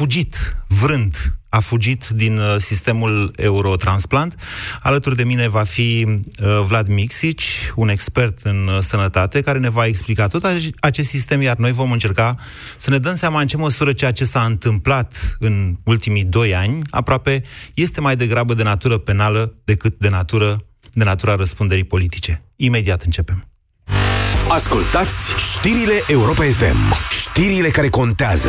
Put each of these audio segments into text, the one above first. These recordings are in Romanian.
fugit, vrând, a fugit din uh, sistemul Eurotransplant. Alături de mine va fi uh, Vlad Mixici, un expert în uh, sănătate, care ne va explica tot acest sistem, iar noi vom încerca să ne dăm seama în ce măsură ceea ce s-a întâmplat în ultimii doi ani, aproape este mai degrabă de natură penală decât de natură de natura răspunderii politice. Imediat începem. Ascultați știrile Europa FM. Știrile care contează.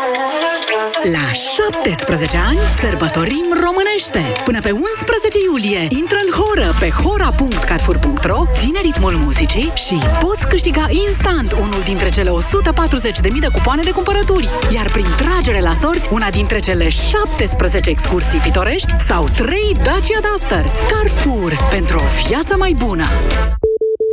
La 17 ani sărbătorim românește! Până pe 11 iulie intră în horă pe hora.carfur.ro, ține ritmul muzicii și poți câștiga instant unul dintre cele 140.000 de cupoane de cumpărături, iar prin tragere la sorți una dintre cele 17 excursii pitorești sau 3 Dacia Duster. Carrefour, pentru o viață mai bună!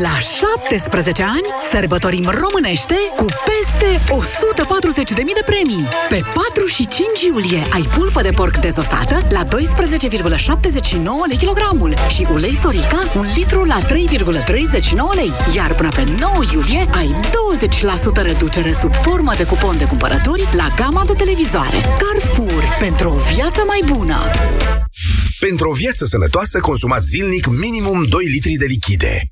La 17 ani sărbătorim românește cu peste 140.000 de premii. Pe 4 și 5 iulie ai pulpă de porc dezosată la 12,79 lei kilogramul și ulei Sorica un litru la 3,39 lei. Iar până pe 9 iulie ai 20% reducere sub formă de cupon de cumpărături la gama de televizoare. Carrefour. Pentru o viață mai bună. Pentru o viață sănătoasă, consumați zilnic minimum 2 litri de lichide.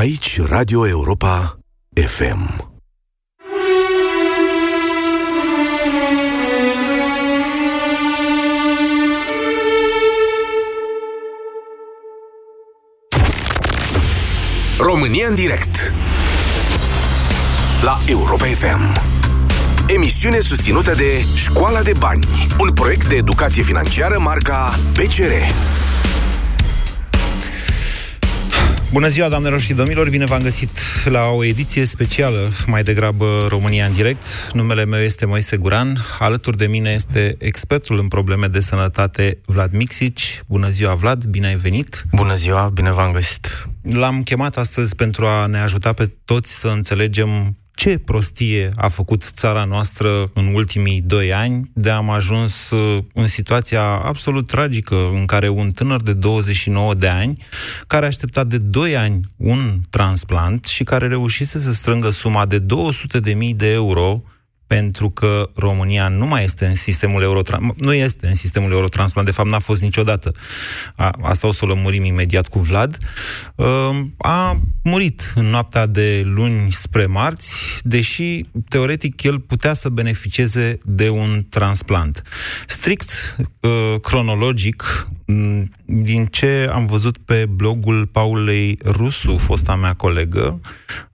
Aici Radio Europa FM. România în direct La Europa FM Emisiune susținută de Școala de Bani Un proiect de educație financiară marca PCR Bună ziua, doamnelor și domnilor! Bine v-am găsit la o ediție specială, mai degrabă România în direct. Numele meu este Moise Guran. Alături de mine este expertul în probleme de sănătate, Vlad Mixici. Bună ziua, Vlad! Bine ai venit! Bună ziua! Bine v-am găsit! L-am chemat astăzi pentru a ne ajuta pe toți să înțelegem ce prostie a făcut țara noastră în ultimii doi ani de am ajuns uh, în situația absolut tragică în care un tânăr de 29 de ani, care a așteptat de 2 ani un transplant și care reușise să strângă suma de 200.000 de euro pentru că România nu mai este în sistemul Eurotransplant, nu este în sistemul Eurotransplant, de fapt n-a fost niciodată. A, asta o să o lămurim imediat cu Vlad. A murit în noaptea de luni spre marți, deși teoretic el putea să beneficieze de un transplant. Strict uh, cronologic, din ce am văzut pe blogul Paulei Rusu, fosta mea colegă,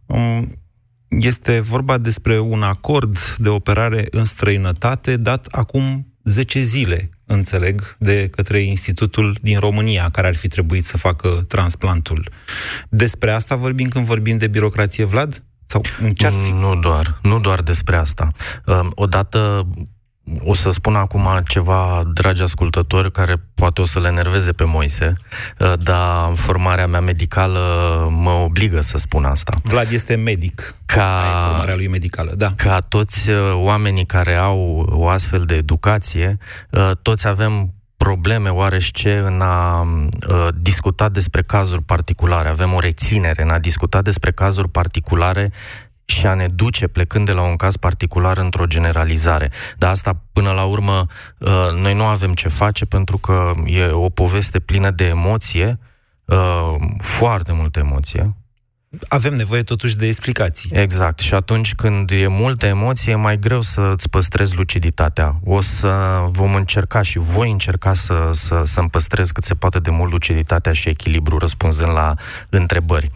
um, este vorba despre un acord de operare în străinătate dat acum 10 zile, înțeleg, de către Institutul din România, care ar fi trebuit să facă transplantul. Despre asta vorbim când vorbim de birocrație, Vlad? Sau în ce ar fi? Nu doar, nu doar despre asta. Odată o să spun acum ceva, dragi ascultători, care poate o să le enerveze pe Moise, uh, dar formarea mea medicală mă obligă să spun asta. Vlad este medic. Ca, formarea lui medicală, da. Ca toți uh, oamenii care au o astfel de educație, uh, toți avem probleme oarește în a uh, discuta despre cazuri particulare. Avem o reținere în a discuta despre cazuri particulare și a ne duce plecând de la un caz particular într-o generalizare. Dar asta, până la urmă, uh, noi nu avem ce face pentru că e o poveste plină de emoție, uh, foarte multă emoție, avem nevoie totuși de explicații. Exact. Și atunci când e multă emoție, e mai greu să îți păstrezi luciditatea. O să vom încerca și voi încerca să, să, să-mi păstrez cât se poate de mult luciditatea și echilibru răspunzând la întrebări.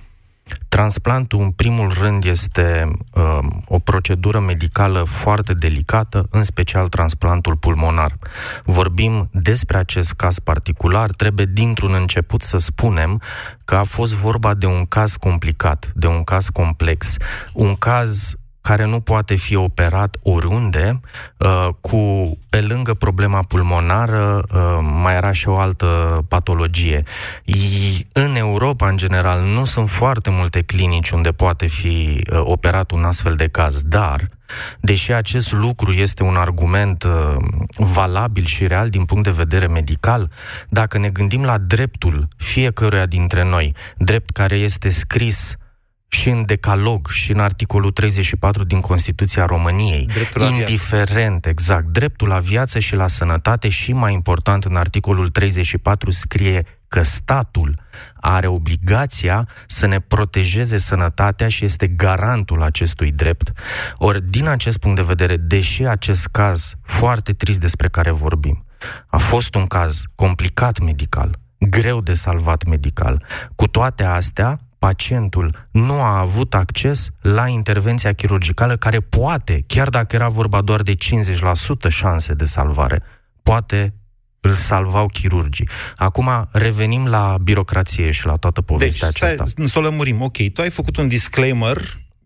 Transplantul, în primul rând, este uh, o procedură medicală foarte delicată, în special transplantul pulmonar. Vorbim despre acest caz particular, trebuie dintr-un început să spunem că a fost vorba de un caz complicat, de un caz complex, un caz care nu poate fi operat oriunde, uh, cu, pe lângă problema pulmonară, uh, mai era și o altă patologie. În Europa, în general, nu sunt foarte multe clinici unde poate fi uh, operat un astfel de caz, dar Deși acest lucru este un argument valabil și real din punct de vedere medical, dacă ne gândim la dreptul fiecăruia dintre noi, drept care este scris și în decalog și în articolul 34 din Constituția României. Dreptul la indiferent, viață. exact, dreptul la viață și la sănătate și mai important în articolul 34 scrie că statul are obligația să ne protejeze sănătatea și este garantul acestui drept. Ori, din acest punct de vedere, deși acest caz foarte trist despre care vorbim, a fost un caz complicat medical, greu de salvat medical, cu toate astea, pacientul nu a avut acces la intervenția chirurgicală care poate, chiar dacă era vorba doar de 50% șanse de salvare, poate îl salvau chirurgii. Acum revenim la birocrație și la toată povestea deci, aceasta. Stai, să o lămurim. Ok, tu ai făcut un disclaimer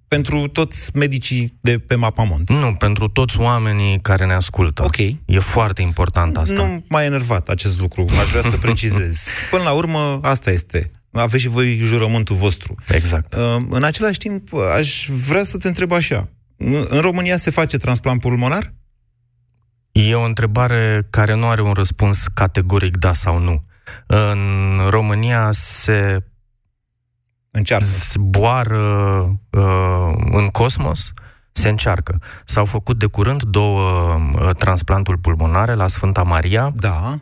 pentru toți medicii de pe Mapamont. Nu, pentru toți oamenii care ne ascultă. Ok. E foarte important asta. Nu m-a enervat acest lucru, aș vrea să precizez. Până la urmă, asta este aveți și voi jurământul vostru. Exact. Uh, în același timp, aș vrea să te întreb așa. În România se face transplant pulmonar? E o întrebare care nu are un răspuns categoric da sau nu. În România se încearcă. zboară uh, în cosmos, se încearcă. S-au făcut de curând două uh, transplanturi pulmonare la Sfânta Maria. Da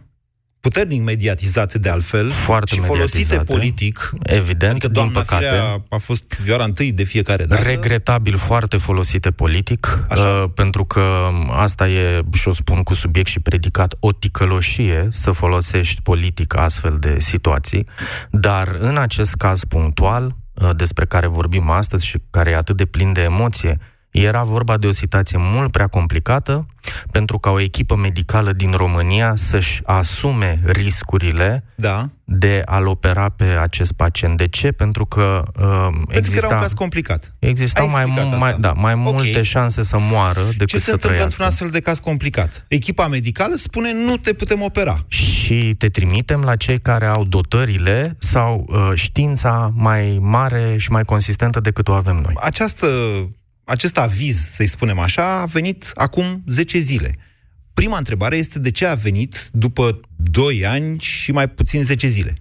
puternic mediatizate de altfel Foarte și folosite politic. Evident, adică din păcate. a fost vioara întâi de fiecare dată. Regretabil foarte folosite politic, uh, pentru că asta e, și o spun cu subiect și predicat, o ticăloșie să folosești politic astfel de situații, dar în acest caz punctual, uh, despre care vorbim astăzi și care e atât de plin de emoție, era vorba de o situație mult prea complicată pentru ca o echipă medicală din România să-și asume riscurile da. de a-l opera pe acest pacient. De ce? Pentru că uh, exista... Că era un caz complicat. Existau mai, mai, da, mai okay. multe șanse să moară decât Ce să se întâmplă trăiască. într-un astfel de caz complicat? Echipa medicală spune nu te putem opera. Și te trimitem la cei care au dotările sau uh, știința mai mare și mai consistentă decât o avem noi. Această acest aviz, să-i spunem așa, a venit acum 10 zile. Prima întrebare este de ce a venit după 2 ani și mai puțin 10 zile.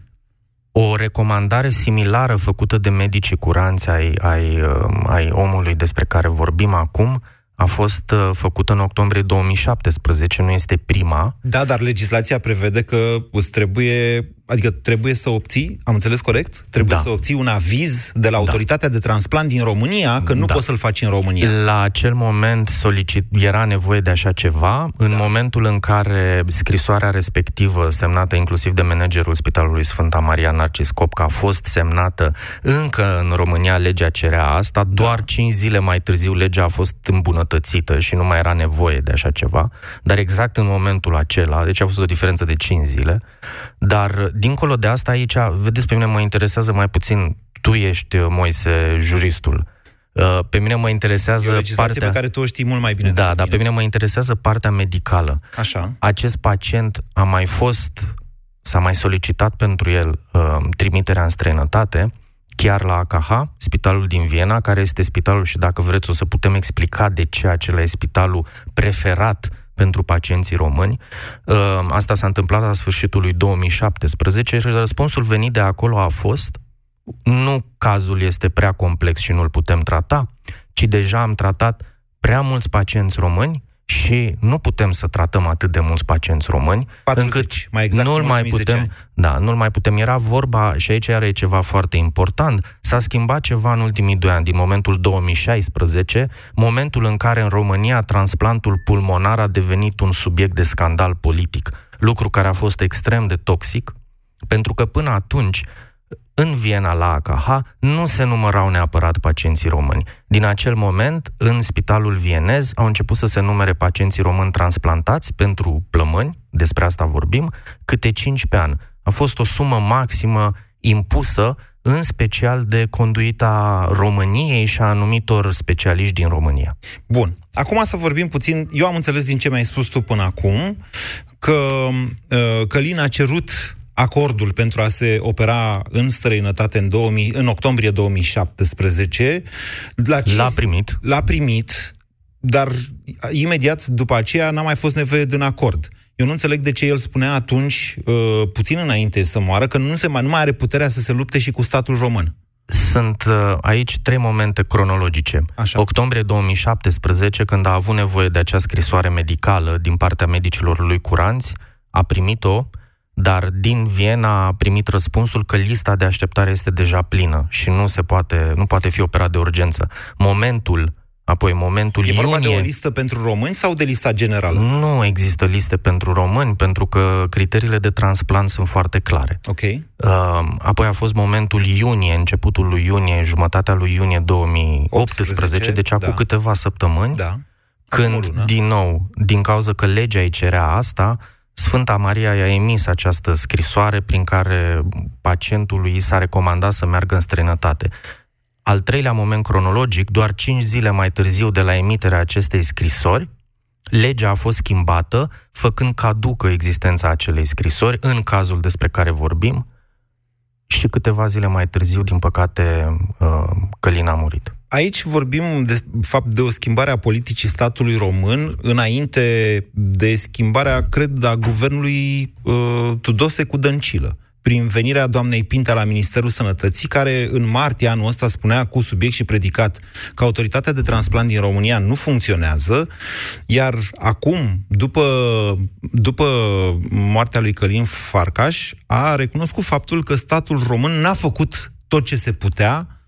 O recomandare similară făcută de medicii curanți ai, ai, uh, ai omului despre care vorbim acum a fost uh, făcută în octombrie 2017, nu este prima. Da, dar legislația prevede că îți trebuie, adică trebuie să obții, am înțeles corect? Trebuie da. să obții un aviz de la da. autoritatea da. de transplant din România că nu da. poți să-l faci în România. La acel moment solicit, era nevoie de așa ceva. În da. momentul în care scrisoarea respectivă, semnată inclusiv de managerul Spitalului Sfânta Maria Narcis Copca, a fost semnată încă în România, legea cerea asta, doar da. 5 zile mai târziu legea a fost îmbunătățită și nu mai era nevoie de așa ceva. Dar exact în momentul acela, deci a fost o diferență de 5 zile, dar dincolo de asta aici, vedeți, pe mine mă interesează mai puțin, tu ești, Moise, juristul. Uh, pe mine mă interesează e o partea... pe care tu o știi mult mai bine. Da, dar pe mine mă interesează partea medicală. Așa. Acest pacient a mai fost, s-a mai solicitat pentru el uh, trimiterea în străinătate, chiar la AKH, spitalul din Viena, care este spitalul și dacă vreți o să putem explica de ce acela e spitalul preferat pentru pacienții români. Uh, asta s-a întâmplat la sfârșitul lui 2017 și răspunsul venit de acolo a fost nu cazul este prea complex și nu-l putem trata, ci deja am tratat prea mulți pacienți români și nu putem să tratăm atât de mulți pacienți români 40, încât mai exact nu-l mai putem, da, nu-l mai putem. Era vorba, și aici are ceva foarte important, s-a schimbat ceva în ultimii doi ani, din momentul 2016, momentul în care în România transplantul pulmonar a devenit un subiect de scandal politic, lucru care a fost extrem de toxic, pentru că până atunci în Viena, la AKH, nu se numărau neapărat pacienții români. Din acel moment, în spitalul vienez, au început să se numere pacienții români transplantați pentru plămâni, despre asta vorbim, câte 5 pe an. A fost o sumă maximă impusă, în special de conduita României și a anumitor specialiști din România. Bun. Acum să vorbim puțin, eu am înțeles din ce mi-ai spus tu până acum, că uh, Călin a cerut acordul pentru a se opera în străinătate în, 2000, în octombrie 2017. La ce, l-a primit. L-a primit, dar imediat după aceea n-a mai fost nevoie de un acord. Eu nu înțeleg de ce el spunea atunci, uh, puțin înainte să moară, că nu, se mai, nu mai are puterea să se lupte și cu statul român. Sunt uh, aici trei momente cronologice. Așa. Octombrie 2017, când a avut nevoie de acea scrisoare medicală din partea medicilor lui curanți, a primit-o, dar din Viena a primit răspunsul că lista de așteptare este deja plină și nu se poate, nu poate fi operat de urgență. Momentul Apoi, momentul E vorba iunie... de o listă pentru români sau de lista generală? Nu există liste pentru români, pentru că criteriile de transplant sunt foarte clare. Ok. Uh, apoi a fost momentul iunie, începutul lui iunie, jumătatea lui iunie 2018, 18, deci acum da. câteva săptămâni, da. când, din nou, din cauza că legea îi cerea asta, Sfânta Maria i-a emis această scrisoare prin care pacientului i s-a recomandat să meargă în străinătate. Al treilea moment cronologic, doar cinci zile mai târziu de la emiterea acestei scrisori, legea a fost schimbată, făcând caducă existența acelei scrisori, în cazul despre care vorbim, și câteva zile mai târziu, din păcate, uh, Călin a murit. Aici vorbim, de fapt, de o schimbare a politicii statului român înainte de schimbarea, cred, a guvernului uh, Tudose cu Dăncilă prin venirea doamnei Pinta la Ministerul Sănătății, care în martie anul ăsta spunea cu subiect și predicat că autoritatea de transplant din România nu funcționează, iar acum, după, după moartea lui Călin Farcaș, a recunoscut faptul că statul român n-a făcut tot ce se putea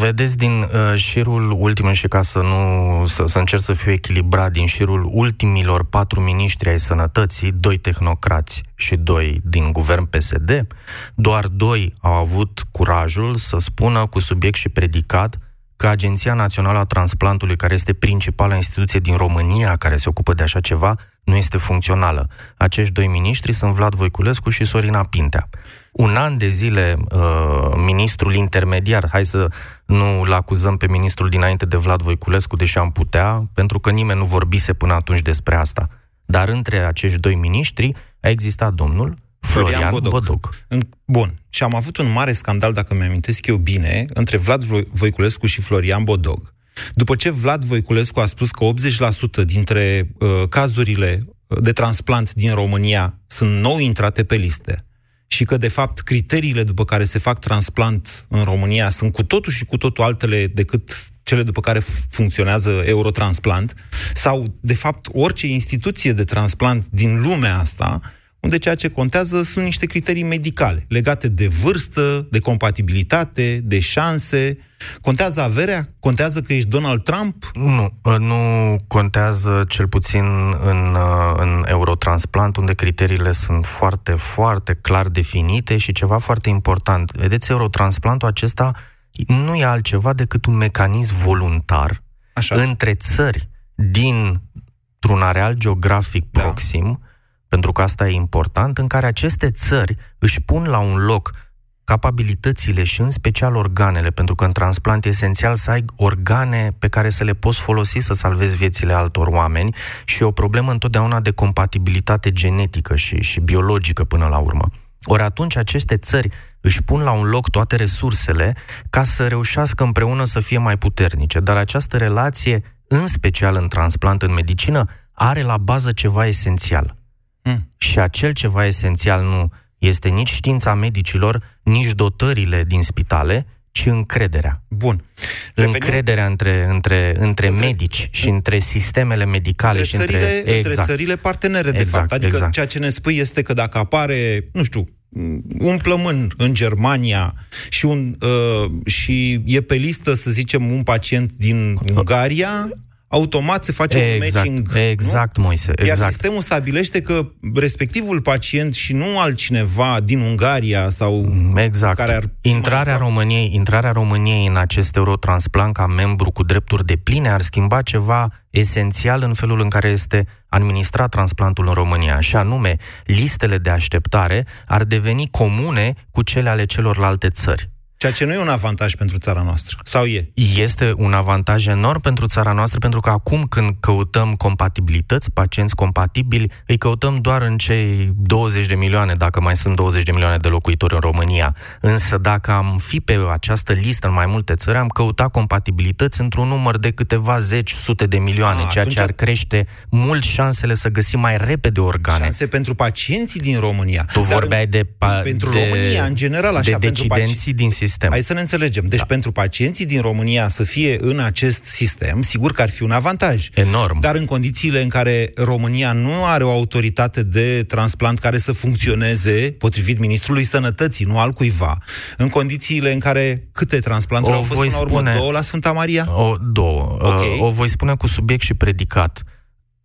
Vedeți din uh, șirul ultim, și ca să nu să, să încerc să fiu echilibrat, din șirul ultimilor patru miniștri ai sănătății, doi tehnocrați și doi din guvern PSD, doar doi au avut curajul să spună cu subiect și predicat că Agenția Națională a Transplantului, care este principala instituție din România care se ocupă de așa ceva, nu este funcțională. Acești doi miniștri sunt Vlad Voiculescu și Sorina Pintea. Un an de zile, uh, ministrul intermediar, hai să nu-l acuzăm pe ministrul dinainte de Vlad Voiculescu, deși am putea, pentru că nimeni nu vorbise până atunci despre asta. Dar între acești doi miniștri a existat domnul Florian Bodoc. Bodoc. Bun. Și am avut un mare scandal, dacă mi-amintesc eu bine, între Vlad Voiculescu și Florian Bodog. După ce Vlad Voiculescu a spus că 80% dintre uh, cazurile de transplant din România sunt nou intrate pe liste și că, de fapt, criteriile după care se fac transplant în România sunt cu totul și cu totul altele decât cele după care funcționează Eurotransplant, sau, de fapt, orice instituție de transplant din lumea asta, unde ceea ce contează sunt niște criterii medicale, legate de vârstă, de compatibilitate, de șanse. Contează averea? Contează că ești Donald Trump? Nu, nu contează cel puțin în, în Eurotransplant, unde criteriile sunt foarte, foarte clar definite și ceva foarte important. Vedeți, Eurotransplantul acesta nu e altceva decât un mecanism voluntar Așa. între țări dintr-un areal geografic da. Proxim, pentru că asta e important, în care aceste țări își pun la un loc capabilitățile și în special organele, pentru că în transplant e esențial să ai organe pe care să le poți folosi să salvezi viețile altor oameni și e o problemă întotdeauna de compatibilitate genetică și, și biologică până la urmă. Ori atunci aceste țări își pun la un loc toate resursele ca să reușească împreună să fie mai puternice. Dar această relație, în special în transplant, în medicină, are la bază ceva esențial. Mm. Și acel ceva esențial nu este nici știința medicilor, nici dotările din spitale, ci încrederea. Bun. Revenim... Încrederea între, între, între, între medici și între sistemele medicale între și țările, între... Exact. Între țările partenere, de exact, fapt. Adică exact. ceea ce ne spui este că dacă apare, nu știu, un plămân în Germania și, un, uh, și e pe listă, să zicem, un pacient din Ungaria, automat se face exact, un matching. Exact, nu? Moise, exact. Iar sistemul stabilește că respectivul pacient și nu altcineva din Ungaria sau exact. care ar intrarea României, intrarea României în acest Eurotransplant ca membru cu drepturi de pline ar schimba ceva esențial în felul în care este administrat transplantul în România, și anume listele de așteptare ar deveni comune cu cele ale celorlalte țări. Ceea ce nu e un avantaj pentru țara noastră. Sau e? Este un avantaj enorm pentru țara noastră, pentru că acum când căutăm compatibilități, pacienți compatibili, îi căutăm doar în cei 20 de milioane, dacă mai sunt 20 de milioane de locuitori în România. Însă dacă am fi pe această listă în mai multe țări, am căutat compatibilități într-un număr de câteva zeci, sute de milioane, A, ceea ce ar crește mult șansele să găsim mai repede organe. Șanse pentru pacienții din România. Tu Dar vorbeai de... Pa- pentru de, România, în general, așa. De pentru decidenții din sistem sistem. Hai să ne înțelegem. Deci da. pentru pacienții din România să fie în acest sistem, sigur că ar fi un avantaj. Enorm. Dar în condițiile în care România nu are o autoritate de transplant care să funcționeze, potrivit Ministrului Sănătății, nu al cuiva, în condițiile în care câte transplanturi au fost până la urmă? Două la Sfânta Maria? O, două. Okay. Uh, o voi spune cu subiect și predicat.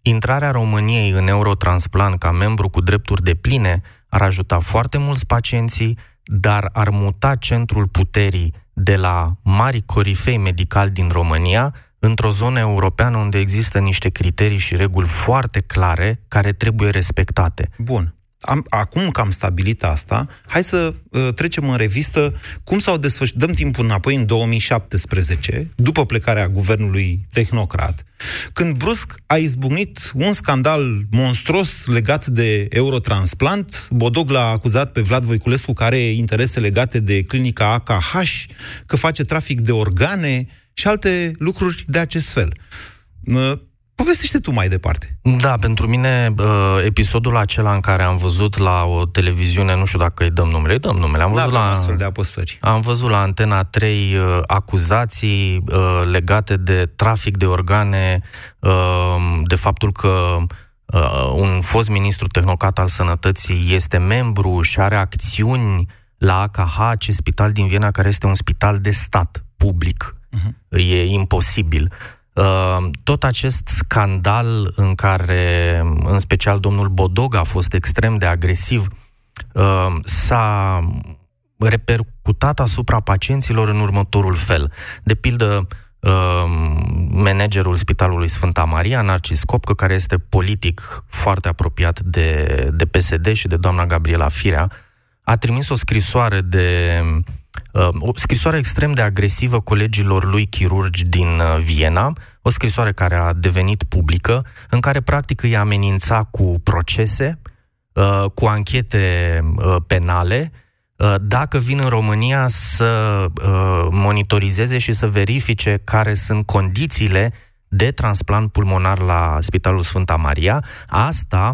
Intrarea României în Eurotransplant ca membru cu drepturi de pline ar ajuta foarte mulți pacienții, dar ar muta centrul puterii de la mari corifei medicali din România într-o zonă europeană unde există niște criterii și reguli foarte clare care trebuie respectate. Bun am, acum că am stabilit asta, hai să uh, trecem în revistă cum s-au desfășurat. Dăm timpul înapoi în 2017, după plecarea guvernului tehnocrat, când brusc a izbucnit un scandal monstruos legat de Eurotransplant. Bodog l-a acuzat pe Vlad Voiculescu, care are interese legate de clinica AKH, că face trafic de organe și alte lucruri de acest fel. Uh, Povestește tu mai departe. Da, pentru mine episodul acela în care am văzut la o televiziune, nu știu dacă îi dăm numele, îi dăm numele, am văzut la astfel de apăsări. Am văzut la Antena 3 acuzații legate de trafic de organe, de faptul că un fost ministru tehnocat al sănătății este membru și are acțiuni la AKH, acest spital din Viena, care este un spital de stat public. Uh-huh. E imposibil. Uh, tot acest scandal în care, în special, domnul Bodog a fost extrem de agresiv, uh, s-a repercutat asupra pacienților în următorul fel. De pildă, uh, managerul Spitalului Sfânta Maria, Narcis Copcă, care este politic foarte apropiat de, de PSD și de doamna Gabriela Firea, a trimis o scrisoare de Uh, o scrisoare extrem de agresivă colegilor lui chirurgi din uh, Viena, o scrisoare care a devenit publică, în care practic îi amenința cu procese, uh, cu anchete penale, dacă vin în România să monitorizeze și să verifice care sunt condițiile de transplant pulmonar la Spitalul Sfânta Maria, asta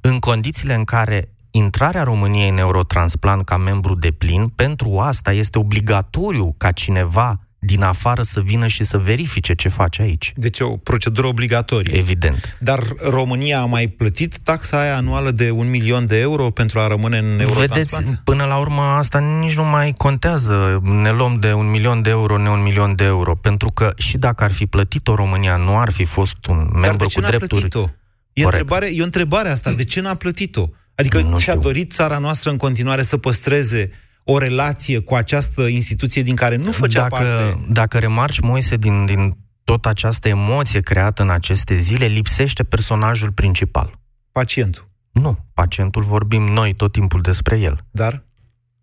în condițiile în care intrarea României în Eurotransplant ca membru de plin, pentru asta este obligatoriu ca cineva din afară să vină și să verifice ce face aici. Deci o procedură obligatorie. Evident. Dar România a mai plătit taxa aia anuală de un milion de euro pentru a rămâne în Eurotransplant? Vedeți, până la urmă asta nici nu mai contează. Ne luăm de un milion de euro, ne un milion de euro. Pentru că și dacă ar fi plătit-o România, nu ar fi fost un membru Dar de ce cu drepturi... Plătit-o? E, întrebare, e o întrebare asta. De ce n-a plătit-o? Adică nu și-a dorit țara noastră în continuare să păstreze o relație cu această instituție din care nu făcea dacă, parte... Dacă remarci, Moise, din, din tot această emoție creată în aceste zile, lipsește personajul principal. Pacientul. Nu, pacientul vorbim noi tot timpul despre el. Dar?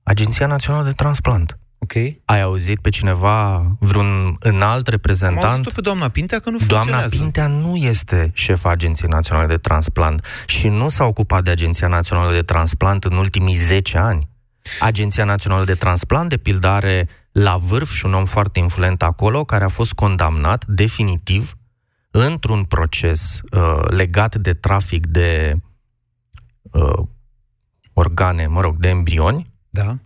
Agenția Națională de Transplant. Ok. Ai auzit pe cineva, vreun înalt reprezentant? Am auzit pe doamna Pintea că nu Doamna funcționează. Pintea nu este șefa Agenției Naționale de Transplant și nu s-a ocupat de Agenția Națională de Transplant în ultimii 10 ani. Agenția Națională de Transplant, de pildă, are la vârf și un om foarte influent acolo, care a fost condamnat definitiv într-un proces uh, legat de trafic de uh, organe, mă rog, de embrioni. Da.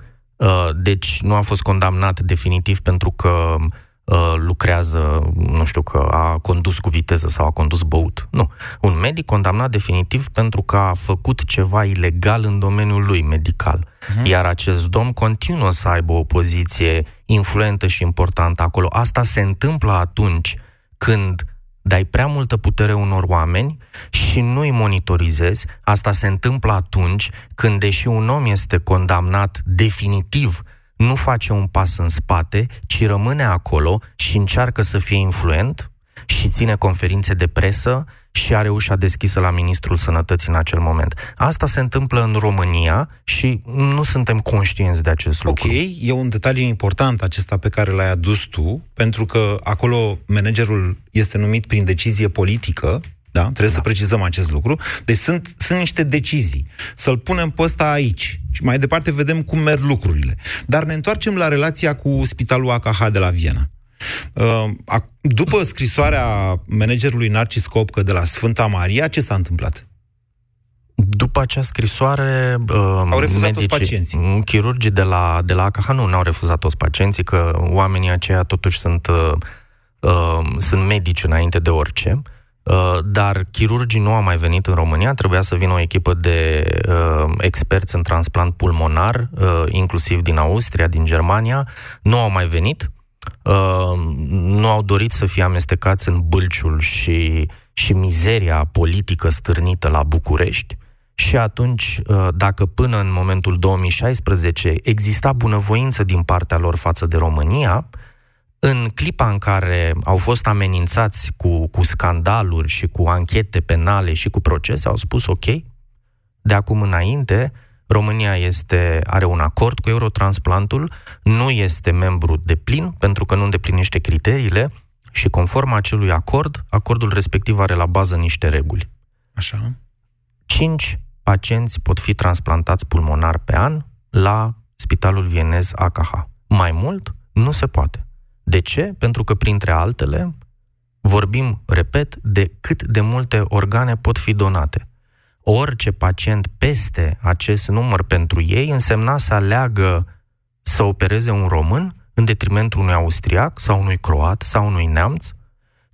Uh, deci nu a fost condamnat definitiv pentru că uh, lucrează, nu știu, că a condus cu viteză sau a condus băut. Nu. Un medic condamnat definitiv pentru că a făcut ceva ilegal în domeniul lui medical. Uh-huh. Iar acest domn continuă să aibă o poziție influentă și importantă acolo. Asta se întâmplă atunci când dai prea multă putere unor oameni și nu îi monitorizezi. Asta se întâmplă atunci când, deși un om este condamnat definitiv, nu face un pas în spate, ci rămâne acolo și încearcă să fie influent și ține conferințe de presă și are ușa deschisă la Ministrul Sănătății în acel moment. Asta se întâmplă în România și nu suntem conștienți de acest lucru. Ok, e un detaliu important acesta pe care l-ai adus tu, pentru că acolo managerul este numit prin decizie politică, da? Trebuie da. să precizăm acest lucru. Deci sunt, sunt niște decizii. Să-l punem pe ăsta aici. Și mai departe vedem cum merg lucrurile. Dar ne întoarcem la relația cu Spitalul AKH de la Viena. Uh, după scrisoarea managerului Narcis Copcă de la Sfânta Maria, ce s-a întâmplat? După acea scrisoare... Uh, au refuzat medicii, toți pacienții. Mm, chirurgii de la, de la AKH nu, n-au refuzat toți pacienții, că oamenii aceia totuși sunt, uh, uh, sunt medici înainte de orice. Uh, dar chirurgii nu au mai venit în România, trebuia să vină o echipă de uh, experți în transplant pulmonar, uh, inclusiv din Austria, din Germania, nu au mai venit. Uh, nu au dorit să fie amestecați în bâlciul și, și mizeria politică stârnită la București. Și atunci, uh, dacă până în momentul 2016 exista bunăvoință din partea lor față de România, în clipa în care au fost amenințați cu, cu scandaluri și cu anchete penale și cu procese, au spus ok, de acum înainte România este, are un acord cu Eurotransplantul, nu este membru de plin pentru că nu îndeplinește criteriile și conform acelui acord, acordul respectiv are la bază niște reguli. Așa. Cinci pacienți pot fi transplantați pulmonar pe an la Spitalul Vienez AKH. Mai mult, nu se poate. De ce? Pentru că, printre altele, vorbim, repet, de cât de multe organe pot fi donate orice pacient peste acest număr pentru ei însemna să aleagă să opereze un român în detrimentul unui austriac sau unui croat sau unui neamț,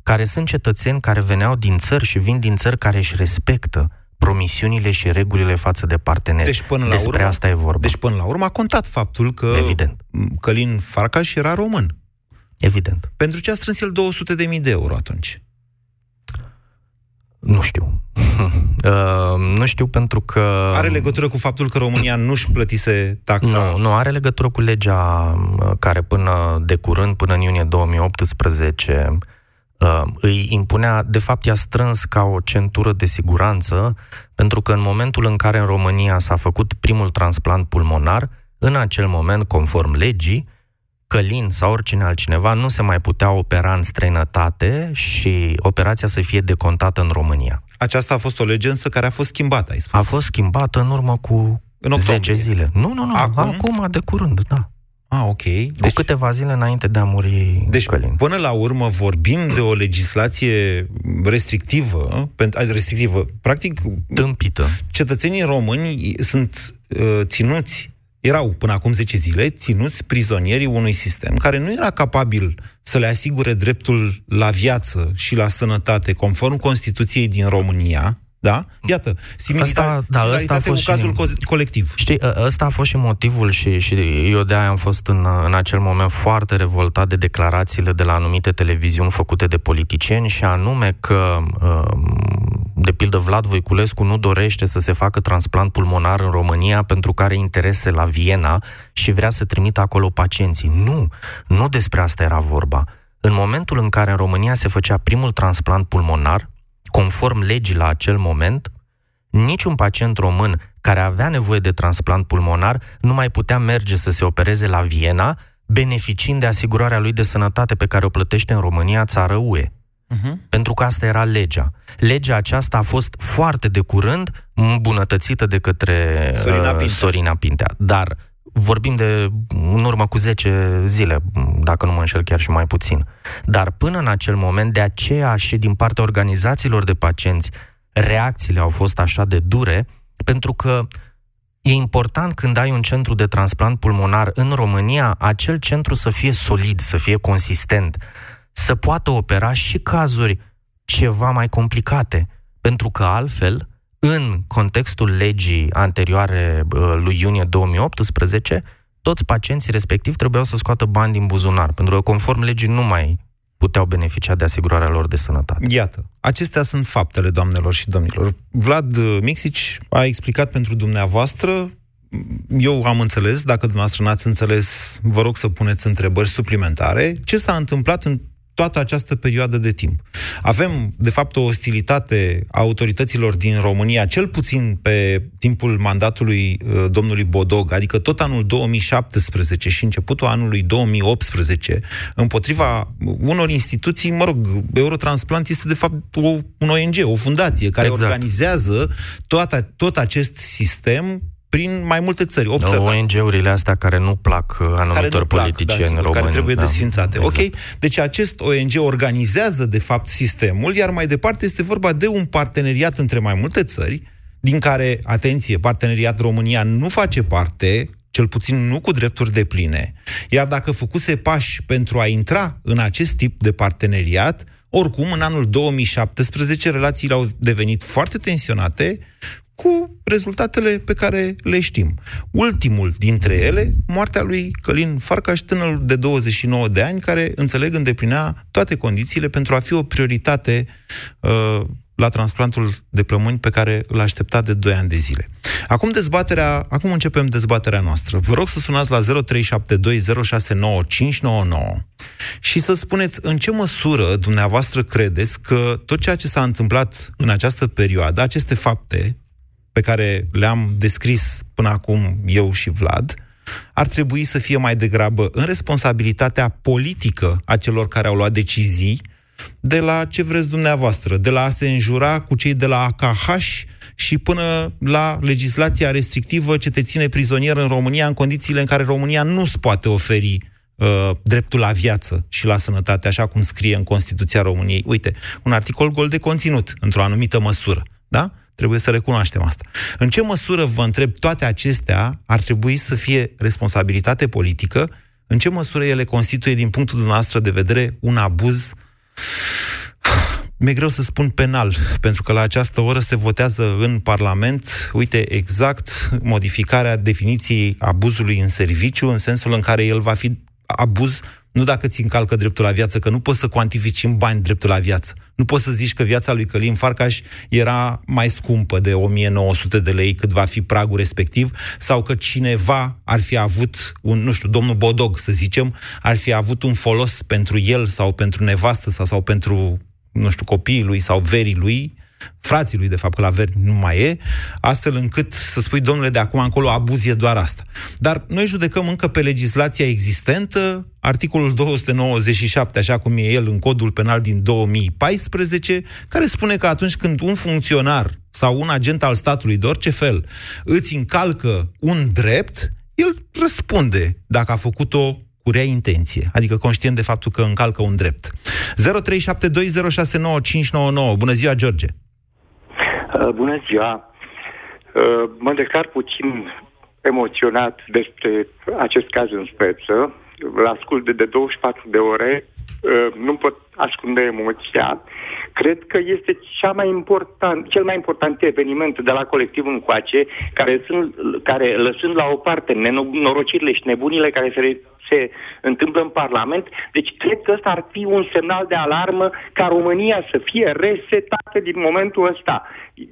care sunt cetățeni care veneau din țări și vin din țări care își respectă promisiunile și regulile față de parteneri. Deci până la Despre urmă, asta e vorba. Deci până la urmă a contat faptul că Evident. Călin Farcaș era român. Evident. Pentru ce a strâns el 200.000 de euro atunci? Nu știu. Uh, nu știu pentru că... Are legătură cu faptul că România nu-și plătise taxa? Nu, nu are legătură cu legea uh, care până de curând, până în iunie 2018, uh, îi impunea, de fapt i-a strâns ca o centură de siguranță, pentru că în momentul în care în România s-a făcut primul transplant pulmonar, în acel moment, conform legii, Călin sau oricine altcineva nu se mai putea opera în străinătate și operația să fie decontată în România. Aceasta a fost o lege însă care a fost schimbată, ai spus. A fost schimbată în urmă cu în 10 zile. Nu, nu, nu, acum, acum de curând, da. Ah, ok. Deci, cu câteva zile înainte de a muri Deci, Călin. până la urmă, vorbim de o legislație restrictivă, restrictivă, practic... Tâmpită. Cetățenii români sunt uh, ținuți erau până acum 10 zile ținuți prizonierii unui sistem care nu era capabil să le asigure dreptul la viață și la sănătate conform Constituției din România, da? Iată, similaritate, asta, da, asta a fost cu cazul și, colectiv. Știi, ă, ăsta a fost și motivul și, și eu de aia am fost în, în acel moment foarte revoltat de declarațiile de la anumite televiziuni făcute de politicieni și anume că de pildă Vlad Voiculescu nu dorește să se facă transplant pulmonar în România pentru că are interese la Viena și vrea să trimită acolo pacienții. Nu, nu despre asta era vorba. În momentul în care în România se făcea primul transplant pulmonar, conform legii la acel moment, niciun pacient român care avea nevoie de transplant pulmonar nu mai putea merge să se opereze la Viena, beneficiind de asigurarea lui de sănătate pe care o plătește în România, țară UE. Uh-huh. Pentru că asta era legea. Legea aceasta a fost foarte de curând îmbunătățită de către Sorina, uh, Pintea. Sorina Pintea. Dar vorbim de în urmă cu 10 zile, dacă nu mă înșel chiar și mai puțin. Dar până în acel moment, de aceea și din partea organizațiilor de pacienți, reacțiile au fost așa de dure, pentru că e important când ai un centru de transplant pulmonar în România, acel centru să fie solid, să fie consistent, să poată opera și cazuri ceva mai complicate, pentru că altfel, în contextul legii anterioare lui iunie 2018, toți pacienții respectiv trebuiau să scoată bani din buzunar, pentru că conform legii nu mai puteau beneficia de asigurarea lor de sănătate. Iată, acestea sunt faptele, doamnelor și domnilor. Vlad Mixici a explicat pentru dumneavoastră, eu am înțeles, dacă dumneavoastră n-ați înțeles, vă rog să puneți întrebări suplimentare, ce s-a întâmplat în toată această perioadă de timp. Avem, de fapt, o ostilitate a autorităților din România, cel puțin pe timpul mandatului uh, domnului Bodog, adică tot anul 2017 și începutul anului 2018, împotriva unor instituții, mă rog, Eurotransplant este, de fapt, o, un ONG, o fundație, care exact. organizează toată, tot acest sistem prin mai multe țări. ONG-urile astea care nu plac uh, anumitor plac, politicieni da, români. Care trebuie da, desfințate. Exact. Ok? Deci acest ONG organizează, de fapt, sistemul, iar mai departe este vorba de un parteneriat între mai multe țări, din care, atenție, parteneriat România nu face parte, cel puțin nu cu drepturi de pline, iar dacă făcuse pași pentru a intra în acest tip de parteneriat, oricum, în anul 2017, relațiile au devenit foarte tensionate, cu rezultatele pe care le știm. Ultimul dintre ele, moartea lui Călin Farcaș, tânărul de 29 de ani, care, înțeleg, îndeplinea toate condițiile pentru a fi o prioritate uh, la transplantul de plămâni pe care îl aștepta de 2 ani de zile. Acum dezbaterea, acum începem dezbaterea noastră. Vă rog să sunați la 0372069599 și să spuneți în ce măsură dumneavoastră credeți că tot ceea ce s-a întâmplat în această perioadă, aceste fapte, pe care le-am descris până acum eu și Vlad, ar trebui să fie mai degrabă în responsabilitatea politică a celor care au luat decizii, de la ce vreți dumneavoastră, de la a se înjura cu cei de la AKH și până la legislația restrictivă ce te ține prizonier în România în condițiile în care România nu îți poate oferi uh, dreptul la viață și la sănătate, așa cum scrie în Constituția României. Uite, un articol gol de conținut, într-o anumită măsură. Da? Trebuie să recunoaștem asta. În ce măsură, vă întreb, toate acestea ar trebui să fie responsabilitate politică? În ce măsură ele constituie, din punctul dumneavoastră de vedere, un abuz mi-e greu să spun penal, pentru că la această oră se votează în Parlament, uite, exact modificarea definiției abuzului în serviciu, în sensul în care el va fi abuz nu dacă ți încalcă dreptul la viață, că nu poți să cuantifici în bani dreptul la viață. Nu poți să zici că viața lui Călin Farcaș era mai scumpă de 1900 de lei cât va fi pragul respectiv, sau că cineva ar fi avut un, nu știu, domnul Bodog, să zicem, ar fi avut un folos pentru el sau pentru nevastă sau, sau pentru, nu știu, copiii lui sau verii lui, frații lui, de fapt, că la veri nu mai e, astfel încât să spui, domnule, de acum încolo abuz e doar asta. Dar noi judecăm încă pe legislația existentă, articolul 297, așa cum e el în codul penal din 2014, care spune că atunci când un funcționar sau un agent al statului de orice fel îți încalcă un drept, el răspunde dacă a făcut-o cu rea intenție, adică conștient de faptul că încalcă un drept. 0372069599. Bună ziua, George! Uh, bună ziua! Uh, mă declar puțin emoționat despre acest caz în speță. La ascult de, de 24 de ore, uh, nu pot ascunde emoția. Cred că este cea mai important, cel mai important eveniment de la colectiv încoace, care, sunt, care lăsând la o parte nenorocirile și nebunile care se se întâmplă în Parlament. Deci cred că ăsta ar fi un semnal de alarmă ca România să fie resetată din momentul ăsta.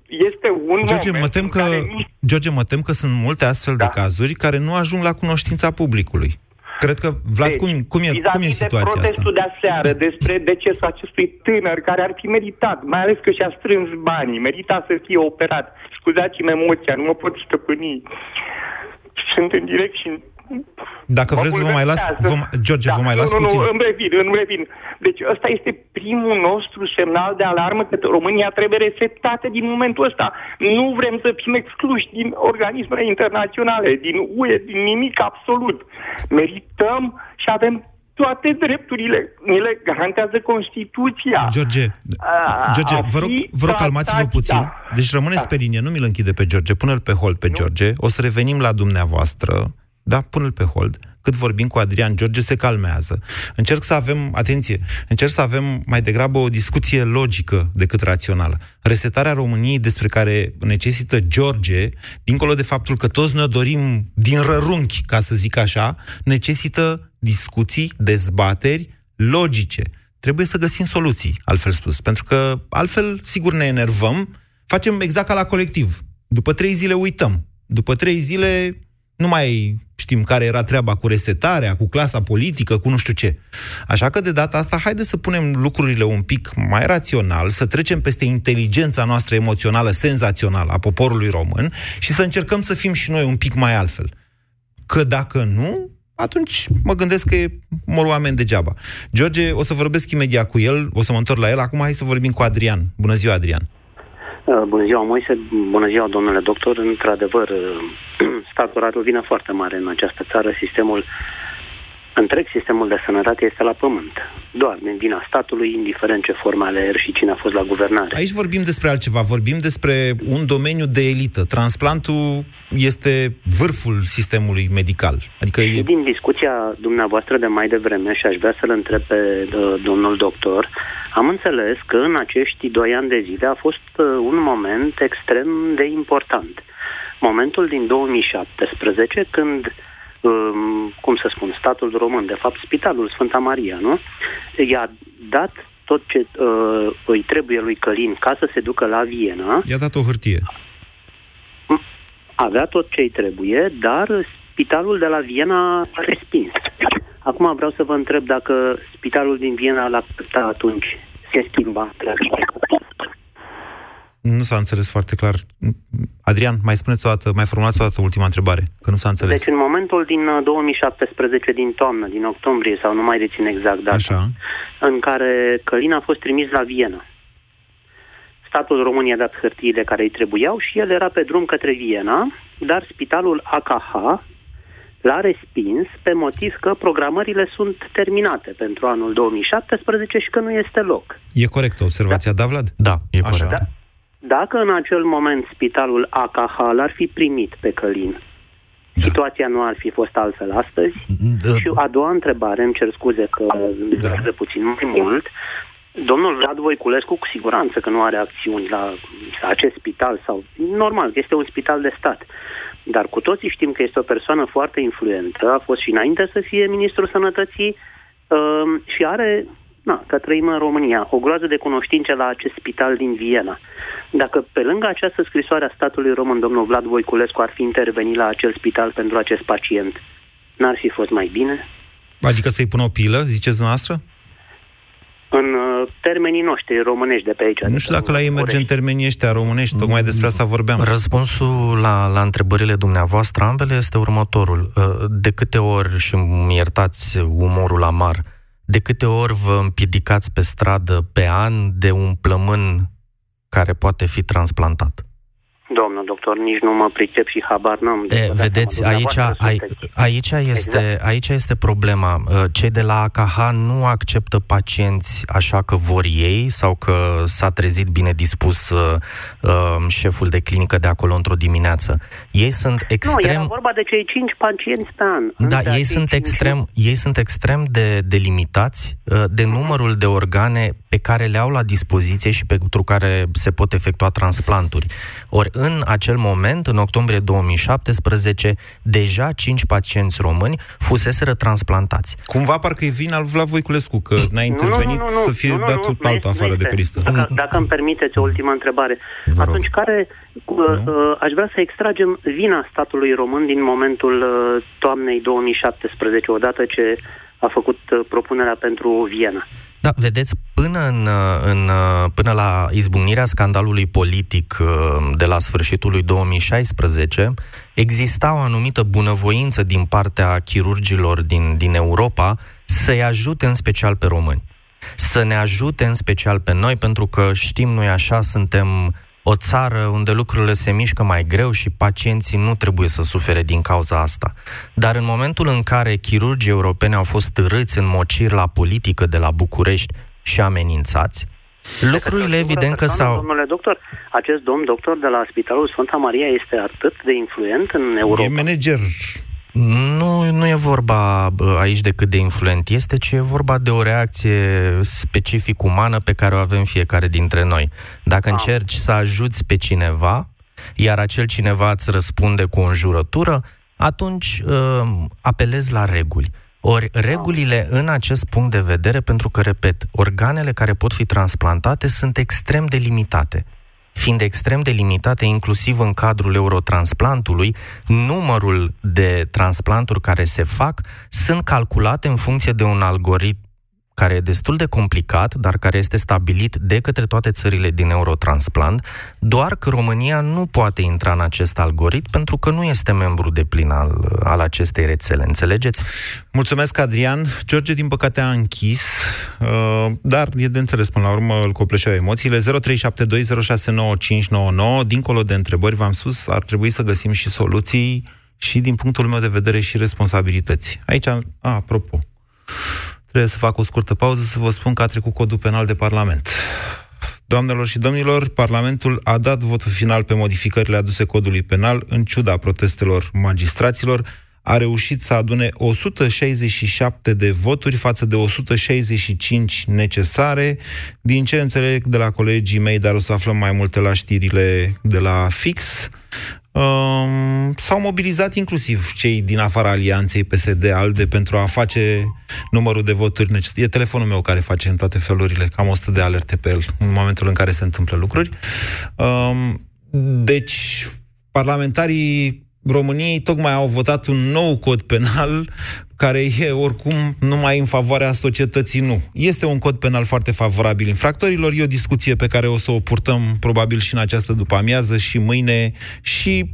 Este un George, moment mă tem că, care... George, mă tem că sunt multe astfel da. de cazuri care nu ajung la cunoștința publicului. Cred că, Vlad, Deci, cum, cum, e, cum e vis-a-vis situația de protestul asta? de aseară despre decesul acestui tânăr care ar fi meritat, mai ales că și-a strâns banii, merita să fie operat. Scuzați-mi emoția, nu mă pot stăpâni. Sunt în direct și Dacă Mă vreți, vă mai las, bulversează. vă, George, da, vă mai las nu, puțin. Nu, îmi revin, îmi revin. Deci ăsta este primul nostru semnal de alarmă că România trebuie resetată din momentul ăsta. Nu vrem să fim excluși din organismele internaționale, din UE, din nimic absolut. Merităm și avem toate drepturile. Ni le garantează Constituția. George, A- George, a vă rog, fi vă rog calmați-vă tratați, puțin. da. Deci rămâneți Da. pe linie, nu mi-l închide pe George, pune-l pe hold pe George, o să revenim la dumneavoastră, da, pune-l pe hold, cât vorbim cu Adrian, George se calmează. Încerc să avem, atenție, încerc să avem mai degrabă o discuție logică decât rațională. Resetarea României despre care necesită George, dincolo de faptul că toți ne dorim din rărunchi, ca să zic așa, necesită discuții, dezbateri logice. Trebuie să găsim soluții, altfel spus. Pentru că altfel, sigur, ne enervăm, facem exact ca la colectiv. După trei zile uităm. După trei zile nu mai știm care era treaba cu resetarea, cu clasa politică, cu nu știu ce. Așa că de data asta, haideți să punem lucrurile un pic mai rațional, să trecem peste inteligența noastră emoțională senzațională a poporului român și să încercăm să fim și noi un pic mai altfel. Că dacă nu, atunci mă gândesc că e mor oameni degeaba. George, o să vorbesc imediat cu el, o să mă întorc la el. Acum hai să vorbim cu Adrian. Bună ziua, Adrian. Uh, Bună ziua, Moise. Bună ziua, domnule doctor. Într-adevăr, uh, statul are o vină foarte mare în această țară. Sistemul, întreg sistemul de sănătate este la pământ. Doar din vina statului, indiferent ce forme ale er și cine a fost la guvernare. Aici vorbim despre altceva, vorbim despre un domeniu de elită. Transplantul este vârful sistemului medical. Adică Și e... din discuția dumneavoastră de mai devreme, și aș vrea să-l întreb pe uh, domnul doctor, am înțeles că în acești doi ani de zile a fost uh, un moment extrem de important. Momentul din 2017, când, um, cum să spun, statul român, de fapt Spitalul Sfânta Maria, nu? I-a dat tot ce uh, îi trebuie lui Călin ca să se ducă la Viena, I-a dat o hârtie. avea tot ce îi trebuie, dar spitalul de la Viena a respins. Acum vreau să vă întreb dacă spitalul din Viena l-a acceptat atunci. Se schimba. Nu s-a înțeles foarte clar. Adrian, mai spuneți o dată, mai formulați o dată ultima întrebare, că nu s-a înțeles. Deci în momentul din uh, 2017, din toamnă, din octombrie, sau nu mai rețin exact data, Așa. în care Călin a fost trimis la Viena. Statul României a dat hârtiile care îi trebuiau și el era pe drum către Viena, dar spitalul AKH l-a respins pe motiv că programările sunt terminate pentru anul 2017 și că nu este loc. E corect observația, da, Vlad? Da, e Așa. corect. Da. Dacă în acel moment spitalul AKH l-ar fi primit pe Călin, situația nu ar fi fost altfel astăzi? Da. Și a doua întrebare, îmi cer scuze că Da. da. puțin mai mult. Domnul Vlad Voiculescu cu siguranță că nu are acțiuni la acest spital sau normal, este un spital de stat. Dar cu toții știm că este o persoană foarte influentă, a fost și înainte să fie ministrul sănătății uh, și are, na, că trăim în România, o groază de cunoștințe la acest spital din Viena. Dacă pe lângă această scrisoare a statului român, domnul Vlad Voiculescu ar fi intervenit la acel spital pentru acest pacient, n-ar fi fost mai bine? Adică să-i pună o pilă, ziceți dumneavoastră? în uh, termenii noștri românești de pe aici. Nu știu dacă la ei merge în termenii ăștia românești, tocmai despre asta vorbeam. Răspunsul la, la întrebările dumneavoastră ambele este următorul. Uh, De câte ori, și îmi iertați umorul amar, de câte ori vă împiedicați pe stradă pe an de un plămân care poate fi transplantat? Domnul doctor, nici nu mă pricep și habar n-am. E, vedeți, aici, ai, aici, este, Exact. aici este problema. Uh, Cei de la AKH nu acceptă pacienți așa că vor ei sau că s-a trezit bine dispus uh, uh, șeful de clinică de acolo într-o dimineață. Ei sunt Nu, era extrem... vorba de cei cinci pacienți pe an. Da, Între ei acei sunt, cinci- extrem, ei sunt extrem de, de limitați uh, de numărul de organe pe care le au la dispoziție și pentru care se pot efectua transplanturi. Ori în acel moment, în octombrie 2017, deja 5 pacienți români fuseseră transplantați. Cumva parcă e vina lui Vlad Voiculescu, că n-a intervenit nu, nu, nu, să fie nu, nu, dat nu, tot altă nu afară de este. pe listă. Dacă, dacă îmi permiteți o ultimă întrebare. Vă rog. Atunci, care uh, uh, aș vrea să extragem vina statului român din momentul uh, toamnei 2017, odată ce a făcut uh, propunerea pentru Viena? Da, vedeți, până, în, în, până la izbucnirea scandalului politic uh, de la sfârșitul lui 2016, exista o anumită bunăvoință din partea chirurgilor din, din Europa să-i ajute în special pe români. Să ne ajute în special pe noi, pentru că știm noi așa, suntem o țară unde lucrurile se mișcă mai greu și pacienții nu trebuie să sufere din cauza asta. Dar în momentul în care chirurgii europeni au fost târâți în mociri la politică de la București și amenințați, lucrurile evident că s-au... Domnule doctor, acest domn doctor de la Spitalul Sfânta Maria este atât de influent în Europa. E manager. Nu, nu e vorba bă, aici de cât de influent este, ci e vorba de o reacție specific umană pe care o avem fiecare dintre noi. Dacă încerci să ajuți pe cineva, iar acel cineva îți răspunde cu o înjurătură, atunci uh, apelezi la reguli. Ori regulile în acest punct de vedere, pentru că, repet, organele care pot fi transplantate sunt extrem de limitate fiind extrem de limitate, inclusiv în cadrul eurotransplantului, numărul de transplanturi care se fac sunt calculate în funcție de un algoritm care e destul de complicat, dar care este stabilit de către toate țările din Eurotransplant, doar că România nu poate intra în acest algoritm pentru că nu este membru de plin al, al acestei rețele. Înțelegeți? Mulțumesc, Adrian. George, din păcate, a închis, uh, dar e de înțeles până la urmă, îl copleșeau emoțiile. 0372069599. Dincolo de întrebări, v-am spus, ar trebui să găsim și soluții și din punctul meu de vedere și responsabilități. Aici, a, apropo, Trebuie să fac o scurtă pauză să vă spun că a trecut codul penal de Parlament. Doamnelor și domnilor, Parlamentul a dat votul final pe modificările aduse codului penal, în ciuda protestelor magistraților, a reușit să adune 167 de voturi față de 165 necesare. Din ce înțeleg de la colegii mei, dar o să aflăm mai multe la știrile de la Fix, Um, s-au mobilizat inclusiv cei din afara alianței PSD-ALDE pentru a face numărul de voturi necesare. E telefonul meu care face în toate felurile, cam 100 de alerte pe el în momentul în care se întâmplă lucruri. Um, deci, parlamentarii României tocmai au votat un nou cod penal care e oricum numai în favoarea societății, nu. Este un cod penal foarte favorabil infractorilor, e o discuție pe care o să o purtăm probabil și în această după amiază și mâine și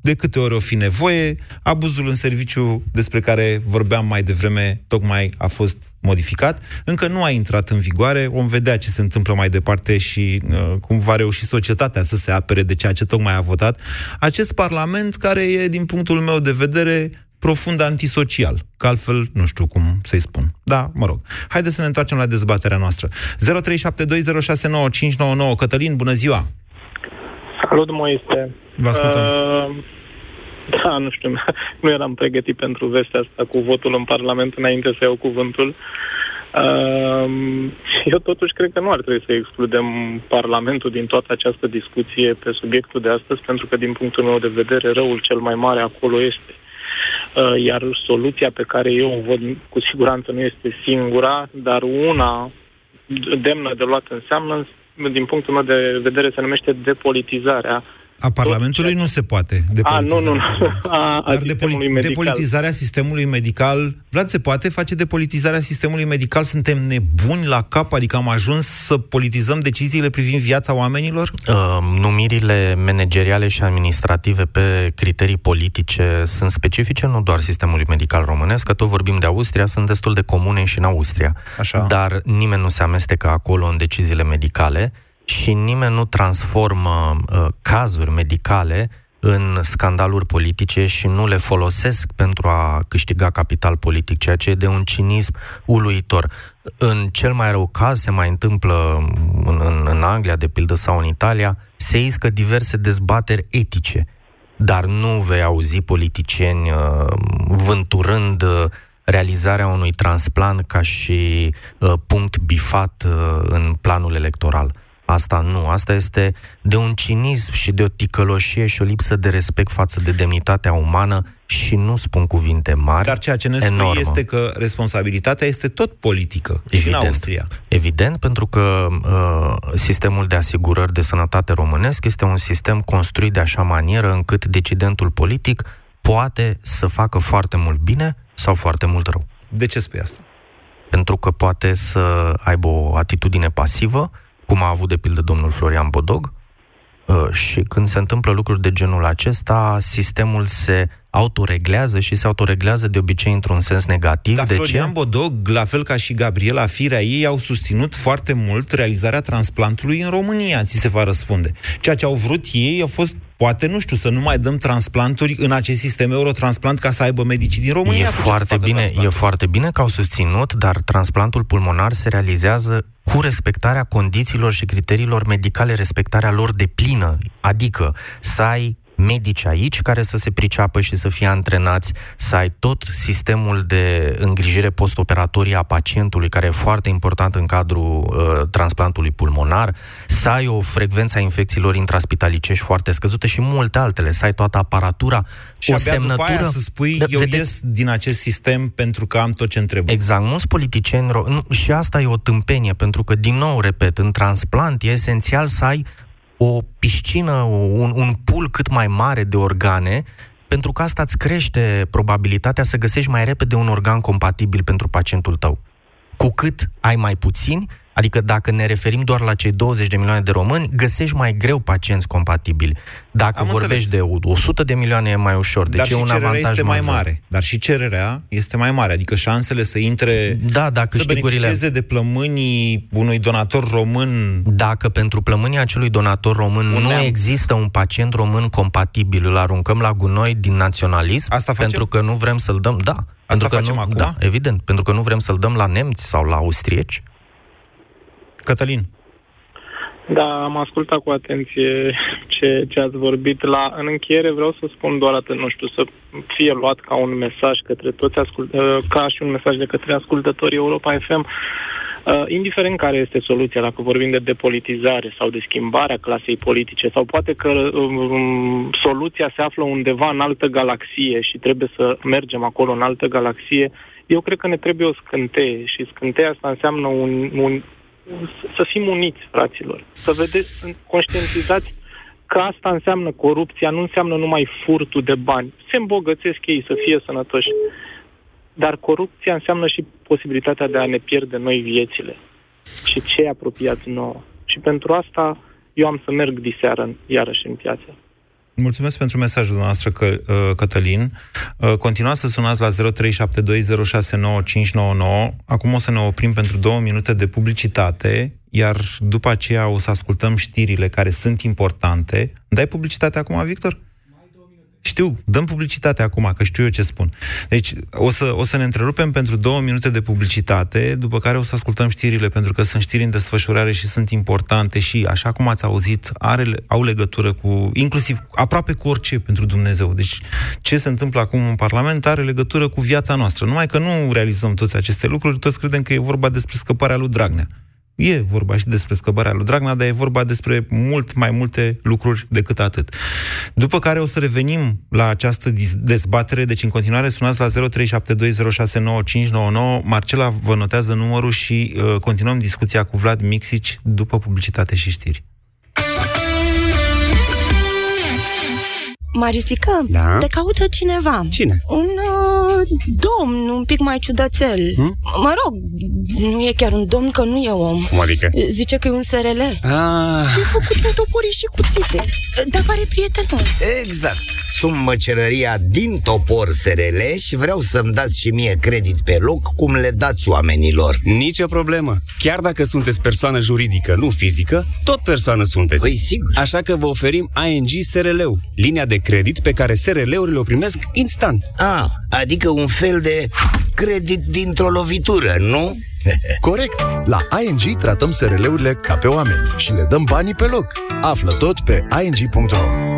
de câte ori o fi nevoie. Abuzul în serviciu despre care vorbeam mai devreme tocmai a fost modificat. Încă nu a intrat în vigoare, vom vedea ce se întâmplă mai departe și uh, cum va reuși societatea să se apere de ceea ce tocmai a votat. Acest parlament care e, din punctul meu de vedere, profund antisocial, că altfel nu știu cum să-i spun. Da, mă rog. Haideți să ne întoarcem la dezbaterea noastră. 0372069599 Cătălin, bună ziua! Salut, Moise. Vă ascultăm. Uh, da, nu știu, nu eram pregătit pentru vestea asta cu votul în Parlament înainte să iau cuvântul. Uh, eu totuși cred că nu ar trebui să excludem Parlamentul din toată această discuție pe subiectul de astăzi, pentru că din punctul meu de vedere răul cel mai mare acolo este. Uh, iar soluția pe care eu o văd cu siguranță nu este singura, dar una demnă de luat înseamnă, din punctul meu de vedere, se numește depolitizarea A Parlamentului nu se poate A, nu, nu, nu. depolitizarea. A, a Dar sistemului depoli- medical. depolitizarea sistemului medical... Vlad, se poate face depolitizarea sistemului medical? Suntem nebuni la cap? Adică am ajuns să politizăm deciziile privind viața oamenilor? Uh, numirile manageriale și administrative pe criterii politice sunt specifice nu doar sistemului medical românesc, că tot vorbim de Austria, sunt destul de comune și în Austria. Așa. Dar nimeni nu se amestecă acolo în deciziile medicale și nimeni nu transformă uh, cazuri medicale în scandaluri politice și nu le folosesc pentru a câștiga capital politic, ceea ce e de un cinism uluitor. În cel mai rău caz se mai întâmplă în, în, în Anglia, de pildă, sau în Italia, se iscă diverse dezbateri etice, dar nu vei auzi politicieni uh, vânturând uh, realizarea unui transplant ca și uh, punct bifat uh, în planul electoral. Asta nu, asta este de un cinism și de o ticăloșie și o lipsă de respect față de demnitatea umană și nu spun cuvinte mari. Dar ceea ce ne spui enormă. este că responsabilitatea este tot politică Evident. și în Austria. Evident, pentru că uh, sistemul de asigurări de sănătate românesc este un sistem construit de așa manieră încât decidentul politic poate să facă foarte mult bine sau foarte mult rău. De ce spui asta? Pentru că poate să aibă o atitudine pasivă, cum a avut de pildă domnul Florian Bodog, uh, și când se întâmplă lucruri de genul acesta, sistemul se autoreglează și se autoreglează de obicei într-un sens negativ. Dar de Florian ce? Bodog, la fel ca și Gabriela Firea, ei au susținut foarte mult realizarea transplantului în România, ți se va răspunde. Ceea ce au vrut ei a fost Poate, nu știu, să nu mai dăm transplanturi în acest sistem Eurotransplant ca să aibă medicii din România. E cu ce să foarte, facă bine, e transplanturi? foarte bine că au susținut, dar transplantul pulmonar se realizează cu respectarea condițiilor și criteriilor medicale, respectarea lor de plină, adică să ai medici aici care să se priceapă și să fie antrenați, să ai tot sistemul de îngrijire postoperatorie a pacientului, care e foarte important în cadrul uh, transplantului pulmonar, să ai o frecvență a infecțiilor intraspitalicești foarte scăzută și multe altele, să ai toată aparatura, Și o abia după semnătură. aia să spui, Da, eu vedeți- ies din acest sistem pentru că am tot ce întreb. Exact, mulți politicieni, ro- nu, și asta e o tâmpenie, pentru că, din nou, repet, în transplant e esențial să ai o piscină, un, un pool cât mai mare de organe, pentru că asta îți crește probabilitatea să găsești mai repede un organ compatibil pentru pacientul tău. Cu cât ai mai puțini, adică dacă ne referim doar la cei 20 de milioane de români, găsești mai greu pacienți compatibili. Dacă Am vorbești înțeles. de 100 de milioane e mai ușor, deci Dar e și un cererea avantaj este mai major. mare. Dar și cererea este mai mare. Adică șansele să intre, Da, dacă să câștigurile... beneficieze de plămânii unui donator român Dacă pentru plămânia acelui donator român Un nu neam. există un pacient român compatibil, îl aruncăm la gunoi din naționalism, Asta facem? pentru că nu vrem să-l dăm, da. pentru că facem nu, acum? Da, evident, pentru că nu vrem să-l dăm la nemți sau la austrieci. Cătălin. Da, am ascultat cu atenție ce, ce ați vorbit. La, în încheiere vreau să spun doar atât, nu știu, să fie luat ca un mesaj către toți ascult, uh, ca și un mesaj de către ascultătorii Europa FM. Uh, indiferent care este soluția, dacă vorbim de depolitizare sau de schimbarea clasei politice, sau poate că um, soluția se află undeva în altă galaxie și trebuie să mergem acolo în altă galaxie, eu cred că ne trebuie o scânteie și scânteia asta înseamnă un, un, să fim uniți, fraților. Să vedeți, conștientizați că asta înseamnă corupția, nu înseamnă numai furtul de bani. Se îmbogățesc ei să fie sănătoși. Dar corupția înseamnă și posibilitatea de a ne pierde noi viețile și cei apropiați nouă. Și pentru asta eu am să merg diseară în- iarăși în piață. Mulțumesc pentru mesajul dumneavoastră, că, uh, Cătălin. Uh, Continuați să sunați la 0372069599. Acum o să ne oprim pentru două minute de publicitate, iar după aceea o să ascultăm știrile care sunt importante. Dai publicitate acum, Victor? Știu, dăm publicitate acum, că știu eu ce spun. Deci, o să, o să ne întrerupem pentru două minute de publicitate, după care o să ascultăm știrile, pentru că sunt știri în desfășurare și sunt importante și, așa cum ați auzit, are, au legătură cu, inclusiv, aproape cu orice pentru Dumnezeu. Deci, ce se întâmplă acum în Parlament are legătură cu viața noastră. Numai că nu realizăm toți aceste lucruri, toți credem că e vorba despre scăparea lui Dragnea. E vorba și despre scăparea lui Dragnea, dar e vorba despre mult mai multe lucruri decât atât. După care o să revenim la această dis- dezbatere, deci în continuare sunați la 0372069599. Marcela vă notează numărul și uh, continuăm discuția cu Vlad Mixici după publicitate și știri. Marisică, Da? te caută cineva. Cine? Un uh, domn un pic mai ciudățel. Hmm? Mă rog, nu e chiar un domn, că nu e om. Cum adică? Zice că e un SRL. Ah, E făcut din toporii și cuțite. Dar pare prietenos. Exact. Sunt măcelăria din Topor SRL și vreau să-mi dați și mie credit pe loc cum le dați oamenilor. nicio problemă. Chiar dacă sunteți persoană juridică, nu fizică, tot persoană sunteți. Păi sigur. Așa că vă oferim ING SRL-ul, linia de credit pe care SRL-urile o primesc instant. A, adică un fel de credit dintr-o lovitură, nu? Corect! La ING tratăm SRL-urile ca pe oameni și le dăm banii pe loc. Află tot pe ing.ro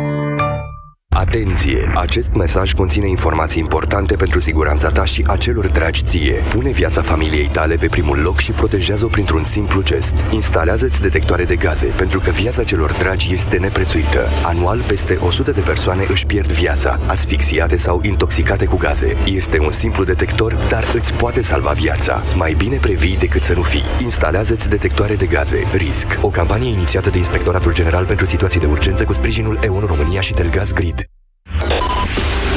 Atenție! Acest mesaj conține informații importante pentru siguranța ta și a celor dragi ție. Pune viața familiei tale pe primul loc și protejează-o printr-un simplu gest. Instalează-ți detectoare de gaze, pentru că viața celor dragi este neprețuită. Anual, peste 100 de persoane își pierd viața, asfixiate sau intoxicate cu gaze. Este un simplu detector, dar îți poate salva viața. Mai bine previi decât să nu fii. Instalează-ți detectoare de gaze. RISC. O campanie inițiată de Inspectoratul General pentru Situații de Urgență cu sprijinul EON România și Telgaz Grid.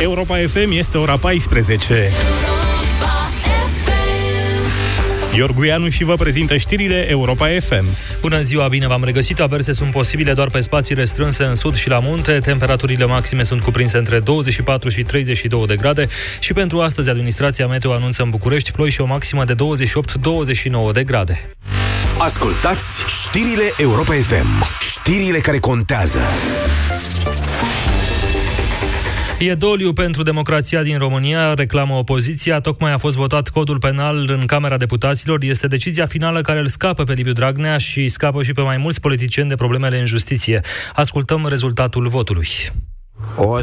Europa FM este ora 14. Iorguianu și vă prezintă știrile Europa FM. Bună ziua, bine v-am regăsit. Averse sunt posibile doar pe spații restrânse în sud și la munte. Temperaturile maxime sunt cuprinse între 24 și 32 de grade și pentru astăzi administrația Meteo anunță în București ploi și o maximă de 28-29 de grade. Ascultați știrile Europa FM. Știrile care contează. E doliu pentru democrația din România, reclamă opoziția. Tocmai a fost votat codul penal în Camera Deputaților. Este decizia finală care îl scapă pe Liviu Dragnea și scapă și pe mai mulți politicieni de problemele în justiție. Ascultăm rezultatul votului. O